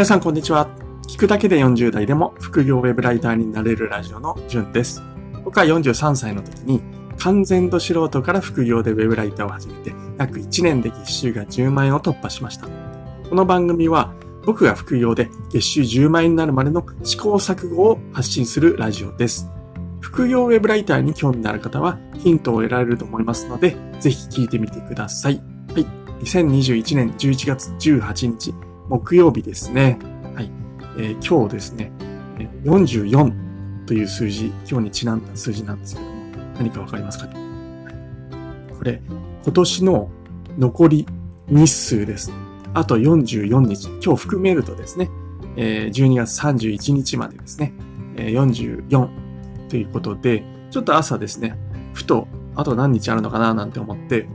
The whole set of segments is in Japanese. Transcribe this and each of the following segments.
皆さんこんにちは。聞くだけで40代でも副業ウェブライターになれるラジオのじゅんです。僕は43歳の時に完全度素人から副業でウェブライターを始めて約1年で月収が10万円を突破しました。この番組は僕が副業で月収10万円になるまでの試行錯誤を発信するラジオです。副業ウェブライターに興味のある方はヒントを得られると思いますので、ぜひ聞いてみてください。はい。2021年11月18日、木曜日ですね。はい。えー、今日ですね、44という数字、今日にちなんだ数字なんですけども、何かわかりますか？ね、はい、これ、今年の残り日数です。あと44日、今日含めるとですね、えー、12月31日までですね、えー、44ということで、ちょっと朝ですね、ふと、あと何日あるのかななんて思って、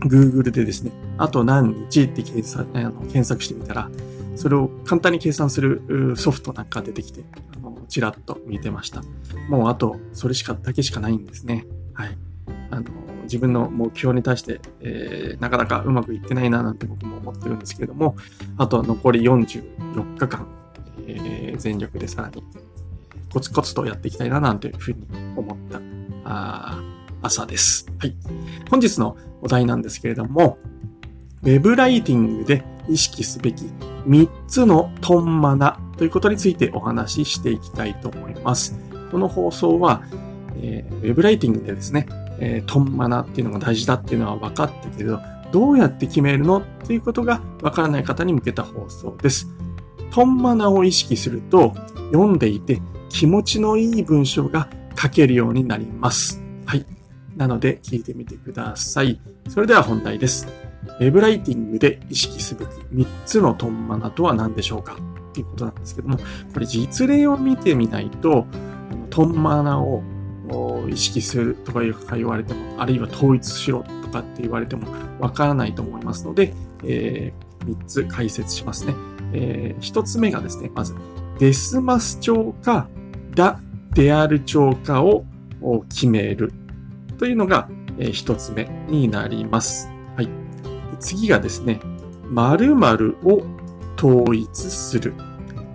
Google でですね、あと何日って検索あの検索してみたら、それを簡単に計算するソフトなんか出てきて、あのちらっと見てました。もうあと、それしか、だけしかないんですね。はい。あの、自分の目標に対して、えー、なかなかうまくいってないななんて僕も思ってるんですけれども、あと残り44日間、えー、全力でさらにコツコツとやっていきたいななんていうふうに思ったあ朝です。はい。本日のお題なんですけれども、ウェブライティングで意識すべき3つのトンマナということについてお話ししていきたいと思います。この放送は、えー、ウェブライティングでですね、えー、トンマナっていうのが大事だっていうのは分かったけれど、どうやって決めるのっていうことが分からない方に向けた放送です。トンマナを意識すると、読んでいて気持ちのいい文章が書けるようになります。はい。なので聞いてみてください。それでは本題です。ウェブライティングで意識すべき3つのトンマナとは何でしょうか？っていうことなんですけども、これ実例を見てみないと、トンマナを意識するとか言われても、あるいは統一しろとかって言われてもわからないと思いますので、えー、3つ解説しますね。えー、1つ目がですね、まず、デスマス帳か、ダ・デアル帳かを決めるというのが1つ目になります。次がですね、〇〇を統一する。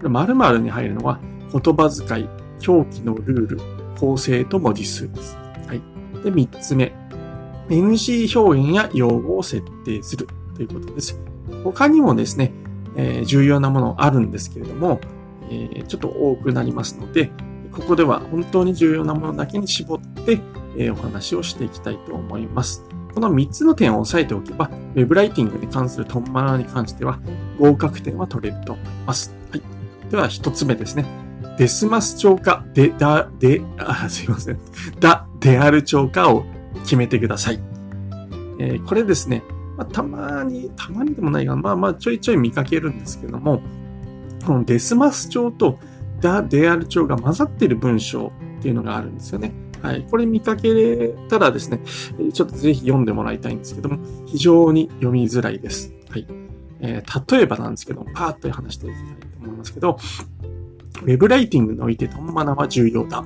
〇〇に入るのは言葉遣い、表記のルール、構成と文字数です。はい。で、3つ目。NG 表現や用語を設定するということです。他にもですね、えー、重要なものあるんですけれども、えー、ちょっと多くなりますので、ここでは本当に重要なものだけに絞って、えー、お話をしていきたいと思います。この3つの点を押さえておけば、ウェブライティングに関するトンマナに関しては合格点は取れると思います。はい。では1つ目ですね。デスマス超過、で、だ、で、あ、すいません。だ、である超過を決めてください。えー、これですね、まあ、たまに、たまにでもないが、まあまあちょいちょい見かけるんですけども、このデスマス帳とダ・デアル帳が混ざっている文章っていうのがあるんですよね。はい。これ見かけたらですね、ちょっとぜひ読んでもらいたいんですけども、非常に読みづらいです。はい。えー、例えばなんですけども、パーッと話していきたいと思いますけど、ウェブライティングにおいてトンマナは重要だ。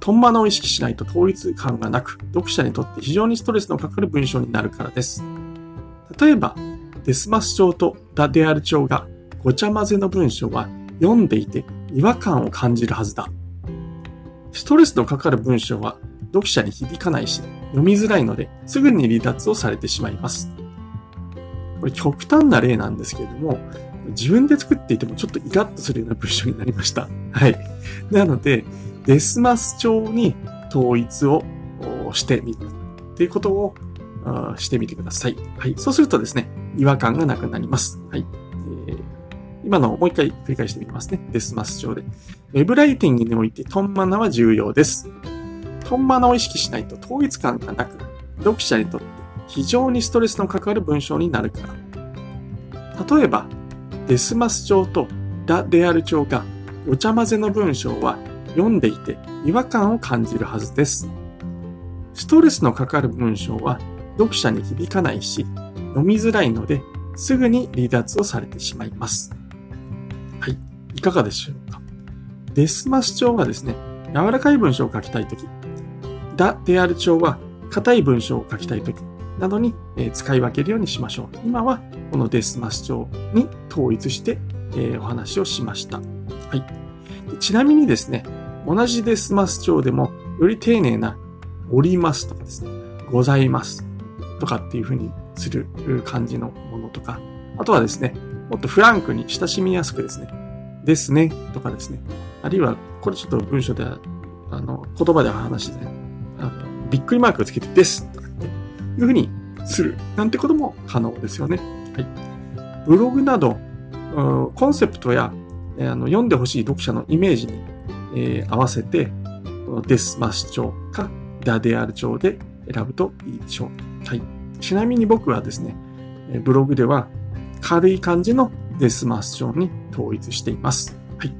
トンマナを意識しないと統一感がなく、読者にとって非常にストレスのかかる文章になるからです。例えば、デスマス帳とダ・デアル帳がごちゃ混ぜの文章は読んでいて違和感を感じるはずだ。ストレスのかかる文章は読者に響かないし、読みづらいのですぐに離脱をされてしまいます。これ極端な例なんですけれども、自分で作っていてもちょっとイラッとするような文章になりました。はい。なので、デスマス調に統一をしてみるっていうことをしてみてください。はい。そうするとですね、違和感がなくなります。はい。今のをもう一回繰り返してみますね。デスマス調で。ウェブライティングにおいてトンマナは重要です。トンマナを意識しないと統一感がなく、読者にとって非常にストレスのかかる文章になるから。例えば、デスマス帳とダ・デアル帳がごちゃ混ぜの文章は読んでいて違和感を感じるはずです。ストレスのかかる文章は読者に響かないし、読みづらいのですぐに離脱をされてしまいます。い。かがでしょうか？デスマス帳はですね、柔らかい文章を書きたいとき、ダ・デアル帳は硬い文章を書きたいときなどに使い分けるようにしましょう。今はこのデスマス帳に統一して、お話をしました。はい。ちなみにですね、同じデスマス調でも、より丁寧な、おりますとかですね、ございますとかっていう風にする感じのものとか、あとはですね、もっとフランクに親しみやすくですね、ですねとかですね、あるいは、これちょっと文章では、あの、言葉では話で、ね、あのびっくりマークをつけてですとかっていう風にするなんてことも可能ですよね。はい。ブログなど、コンセプトや、あの読んでほしい読者のイメージに、えー、合わせて、デスマス調かダデアル調で選ぶといいでしょう。はい。ちなみに僕はですね、ブログでは軽い感じのデスマス調に統一しています。はい。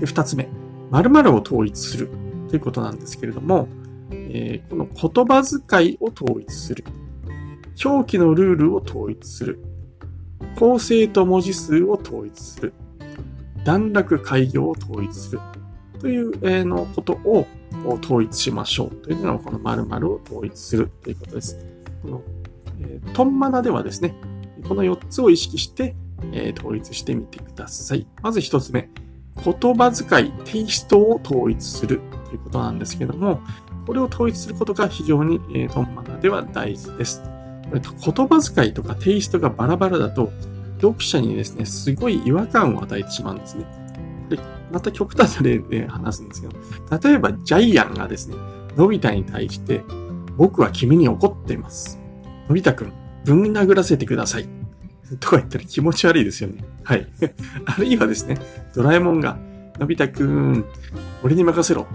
で二つ目、〇〇を統一するということなんですけれども、えー、この言葉遣いを統一する。表記のルールを統一する。構成と文字数を統一する。段落開業を統一する。という、えー、のことを統一しましょう。というのがこの〇〇を統一するということです。この、えー、トンマナではですね、この4つを意識して、えー、統一してみてください。まず1つ目。言葉遣い、テイストを統一するということなんですけども、これを統一することが非常に、えー、トンマナでは大事です。言葉遣いとかテイストがバラバラだと、読者にですね、すごい違和感を与えてしまうんですね。でまた極端な例で話すんですけど、例えばジャイアンがですね、のび太に対して、僕は君に怒っています。のび太くん、ぶん殴らせてください。とか言ったら気持ち悪いですよね。はい。あるいはですね、ドラえもんが、のび太くん、俺に任せろ。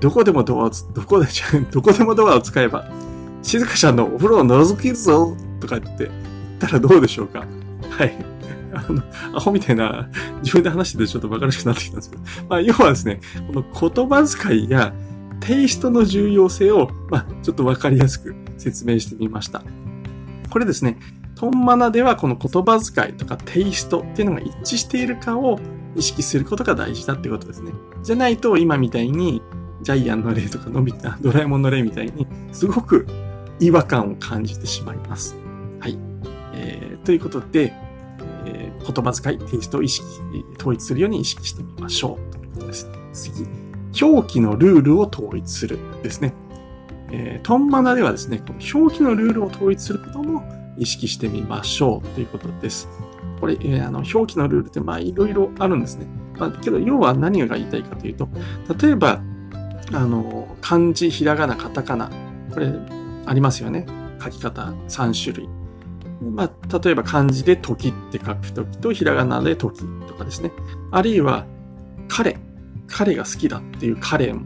どこでもドアを、どこで、どこでもドアを使えば、静香ちゃんのお風呂を覗けるぞとか言って言ったらどうでしょうかはい。あの、アホみたいな、自分で話しててちょっと馬鹿らしくなってきたんですけど、まあ、要はですね、この言葉遣いやテイストの重要性を、まあ、ちょっとわかりやすく説明してみました。これですね、トンマナではこの言葉遣いとかテイストっていうのが一致しているかを意識することが大事だってことですね。じゃないと今みたいにジャイアンの例とかのび太、ドラえもんの例みたいにすごく違和感を感じてしまいます。はい。えー、ということで、えー、言葉遣い、テイストを意識、統一するように意識してみましょう。ということです。次。表記のルールを統一するですね。えー、トンマナではですね、この表記のルールを統一する意識してみましょうということです。これ、えー、あの表記のルールってまあいろいろあるんですね。まあ、けど要は何が言いたいかというと、例えば、あの、漢字、ひらがな、カタカナ、これありますよね。書き方3種類。まあ、例えば漢字で時って書くときと、ひらがなで時とかですね。あるいは、彼。彼が好きだっていう彼も。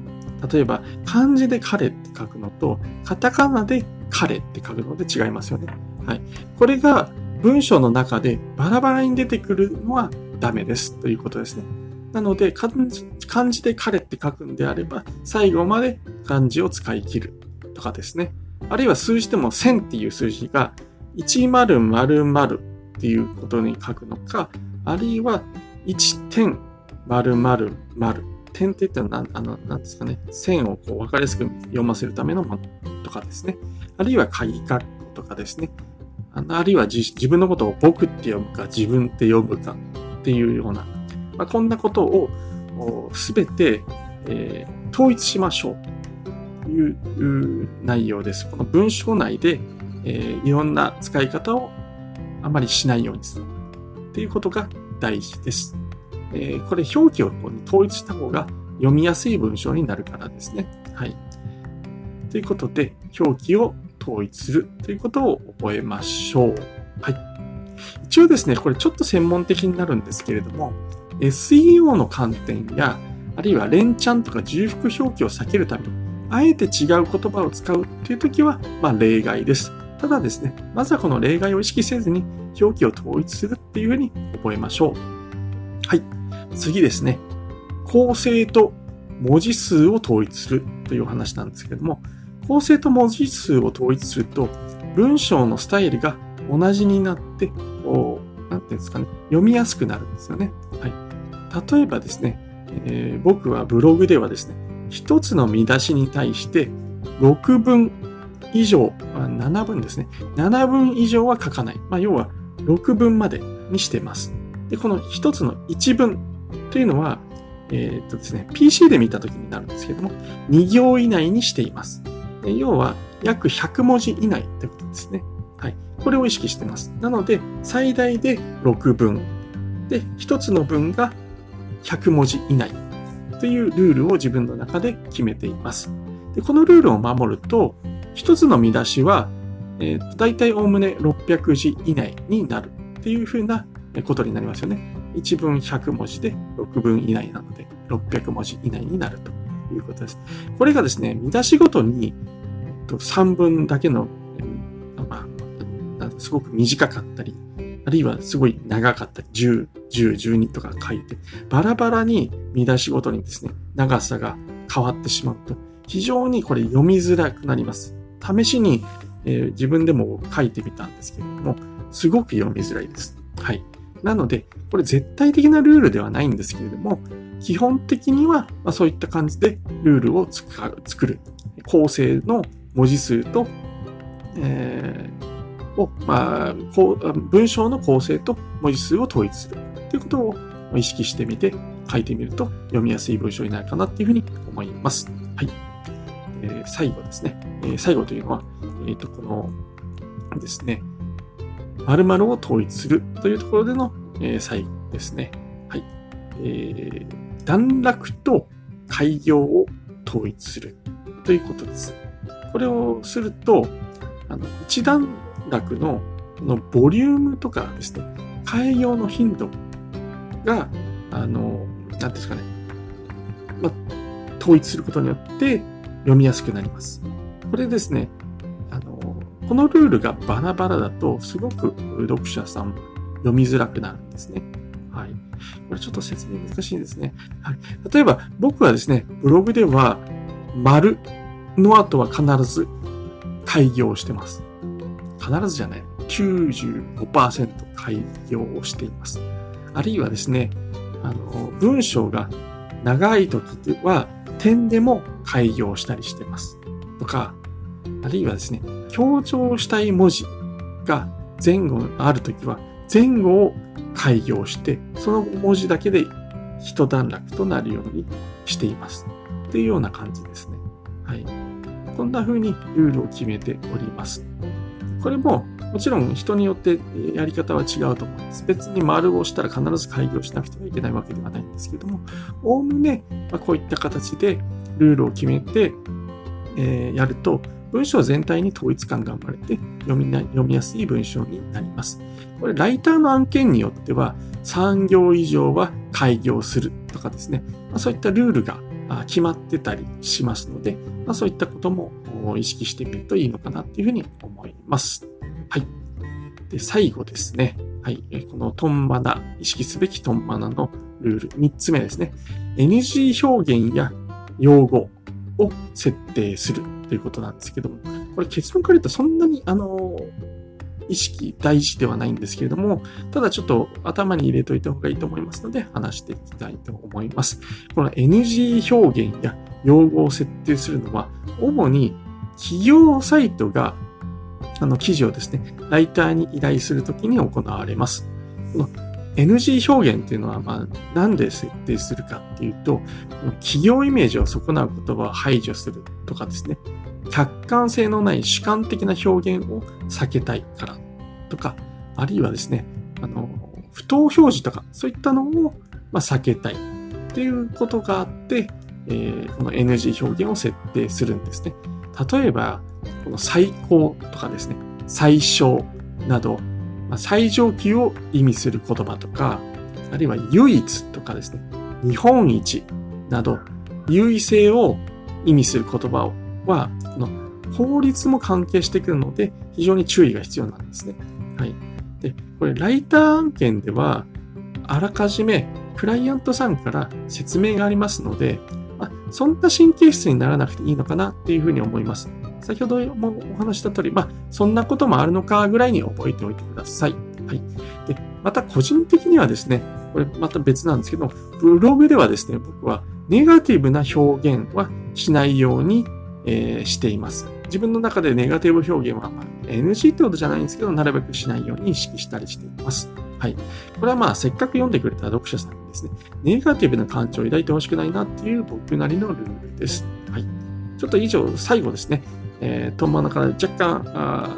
例えば、漢字で彼って書くのと、カタカナで彼って書くので違いますよね。はい。これが文章の中でバラバラに出てくるのはダメですということですね。なので、漢字漢字で彼って書くんであれば、最後まで漢字を使い切るとかですね。あるいは数字でも1000っていう数字が1000っていうことに書くのか、あるいは1点〇〇〇。点って言ったら何、あの、なんですかね。線をこう分かりやすく読ませるためのものとかですね。あるいは鍵括弧とかですね。あるいは自分のことを僕って読むか、自分って読むかっていうような、まあ、こんなことをすべて、えー、統一しましょうという内容です。この文章内で、えー、いろんな使い方をあまりしないようにするっていうことが大事です。えー、これ表記をこう統一した方が読みやすい文章になるからですね。はい。ということで、表記を統一するということを覚えましょう。はい。一応ですね、これちょっと専門的になるんですけれども、SEO の観点や、あるいは連チャンとか重複表記を避けるために、あえて違う言葉を使うっていう時は、まあ例外です。ただですね、まずはこの例外を意識せずに表記を統一するっていうふうに覚えましょう。はい。次ですね。構成と文字数を統一するというお話なんですけれども、構成と文字数を統一すると、文章のスタイルが同じになって、こう、なんていうんですかね、読みやすくなるんですよね。はい。例えばですね、えー、僕はブログではですね、一つの見出しに対して6分以上、7分ですね。7分以上は書かない。まあ、要は6分までにしてます。で、この一つの一文というのは、えー、っとですね、PC で見たときになるんですけども、2行以内にしています。要は、約100文字以内ってことですね。はい。これを意識してます。なので、最大で6文。で、1つの文が100文字以内というルールを自分の中で決めています。でこのルールを守ると、1つの見出しは、えー、だいたいおおむね600字以内になるっていうふうなことになりますよね。1文100文字で6文以内なので、600文字以内になるということです。これがですね、見出しごとに、と3文だけの、まあ、すごく短かったり、あるいはすごい長かったり、10、10、12とか書いて、バラバラに見出しごとにですね、長さが変わってしまうと、非常にこれ読みづらくなります。試しに、えー、自分でも書いてみたんですけれども、すごく読みづらいです。はい。なので、これ絶対的なルールではないんですけれども、基本的には、まそういった感じでルールを作る。構成の文字数と、えー、を、まあ、こう文章の構成と文字数を統一するということを意識してみて書いてみると読みやすい文章になるかなっていうふうに思います。はい。えー、最後ですね。えー、最後というのは、えっ、ー、と、このですね、〇〇を統一するというところでの、えー、最後ですね。はい。えー、段落と開業を統一するということです。これをすると、あの、一段落ののボリュームとかですね、開業の頻度が、あの、なんですかね、まあ、統一することによって読みやすくなります。これですね、あのこのルールがバラバラだと、すごく読者さん読みづらくなるんですね。はい。これちょっと説明難しいですね。はい。例えば、僕はですね、ブログでは、丸の後は必ず開業してます。必ずじゃない。95%開業をしています。あるいはですね、あの、文章が長い時は点でも開業したりしてます。とか、あるいはですね、強調したい文字が前後があるときは、前後を開業して、その文字だけで一段落となるようにしています。というような感じですね。こんな風にルールを決めております。これも、もちろん人によってやり方は違うと思います。別に丸をしたら必ず開業しなくてはいけないわけではないんですけども、おおむね、まこういった形でルールを決めて、え、やると、文章全体に統一感が生まれて読みな読みやすい文章になります。これ、ライターの案件によっては、3行以上は開業するとかですね、ま、そういったルールが決まってたりしますので、まあ、そういったことも意識してみるといいのかなっていうふうに思います。はい。で、最後ですね。はい。このトンマナ、意識すべきトンマナのルール、3つ目ですね。NG 表現や用語を設定するということなんですけども、これ結論から言うとそんなに、あの、意識大事ではないんですけれども、ただちょっと頭に入れといた方がいいと思いますので、話していきたいと思います。この NG 表現や用語を設定するのは、主に企業サイトが、あの、記事をですね、ライターに依頼するときに行われます。この NG 表現っていうのは、まあ、なんで設定するかっていうと、企業イメージを損なう言葉を排除するとかですね、客観性のない主観的な表現を避けたいからとか、あるいはですね、あの、不当表示とか、そういったのを、まあ、避けたいっていうことがあって、えー、この NG 表現を設定するんですね。例えば、この最高とかですね、最小など、まあ、最上級を意味する言葉とか、あるいは唯一とかですね、日本一など、優位性を意味する言葉は、の法律も関係してくるので、非常に注意が必要なんですね。はい。で、これ、ライター案件では、あらかじめクライアントさんから説明がありますので、まあ、そんな神経質にならなくていいのかなっていうふうに思います。先ほどもお話した通り、まあ、そんなこともあるのかぐらいに覚えておいてください。はい。で、また個人的にはですね、これまた別なんですけど、ブログではですね、僕はネガティブな表現はしないように、えー、しています。自分の中でネガティブ表現は、あ、NG ってことじゃないんですけど、なるべくしないように意識したりしています。はい。これはまあ、せっかく読んでくれた読者さんにですね、ネガティブな感情を抱いてほしくないなっていう僕なりのルールです。はい。ちょっと以上、最後ですね、えー、トンマナから若干あ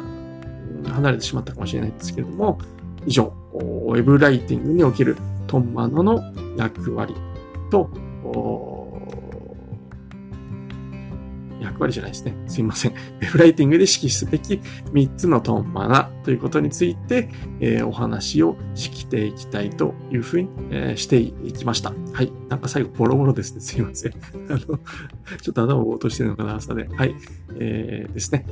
離れてしまったかもしれないんですけれども、以上、ウェブライティングにおけるトンマナの役割と、役割じゃないですね。すいません。ウェブライティングで指揮すべき3つのトンマナということについて、えー、お話をしていきたいというふうに、えー、していきました。はい。なんか最後ボロボロですね。すいません。あの、ちょっと頭を落としてるのかな、朝で。はい。えー、ですね。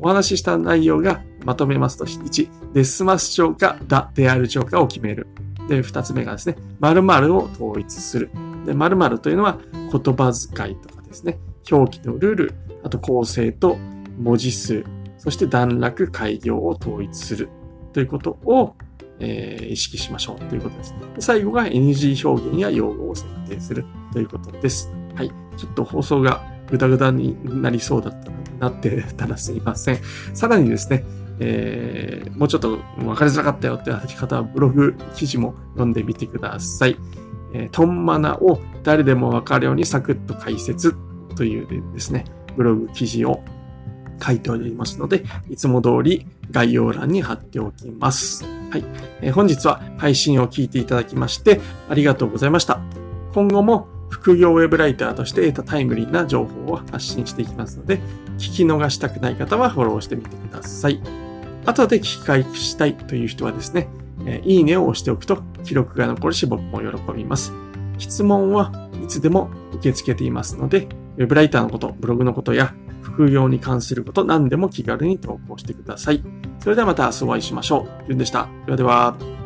お話しした内容がまとめますと、1、デスマス帳かダである帳かを決める。で、2つ目がですね、〇〇を統一する。で、〇〇というのは言葉遣いとかですね。表記のルール、あと構成と文字数、そして段落、開業を統一するということを、えー、意識しましょうということです。最後が NG 表現や用語を設定するということです。はい。ちょっと放送がぐだぐだになりそうだったので、なってたらすいません。さらにですね、えー、もうちょっと分かりづらかったよって方はブログ記事も読んでみてください。えー、トンマナを誰でも分かるようにサクッと解説というですね、ブログ記事を書いておりますので、いつも通り概要欄に貼っておきます。はい。えー、本日は配信を聞いていただきましてありがとうございました。今後も副業ウェブライターとして得たタイムリーな情報を発信していきますので、聞き逃したくない方はフォローしてみてください。後で聞き返したいという人はですね、えー、いいねを押しておくと記録が残るし僕も喜びます。質問はいつでも受け付けていますので、ウェブライターのこと、ブログのことや副業に関すること何でも気軽に投稿してください。それではまた明日お会いしましょう。じゅんでした。ではでは。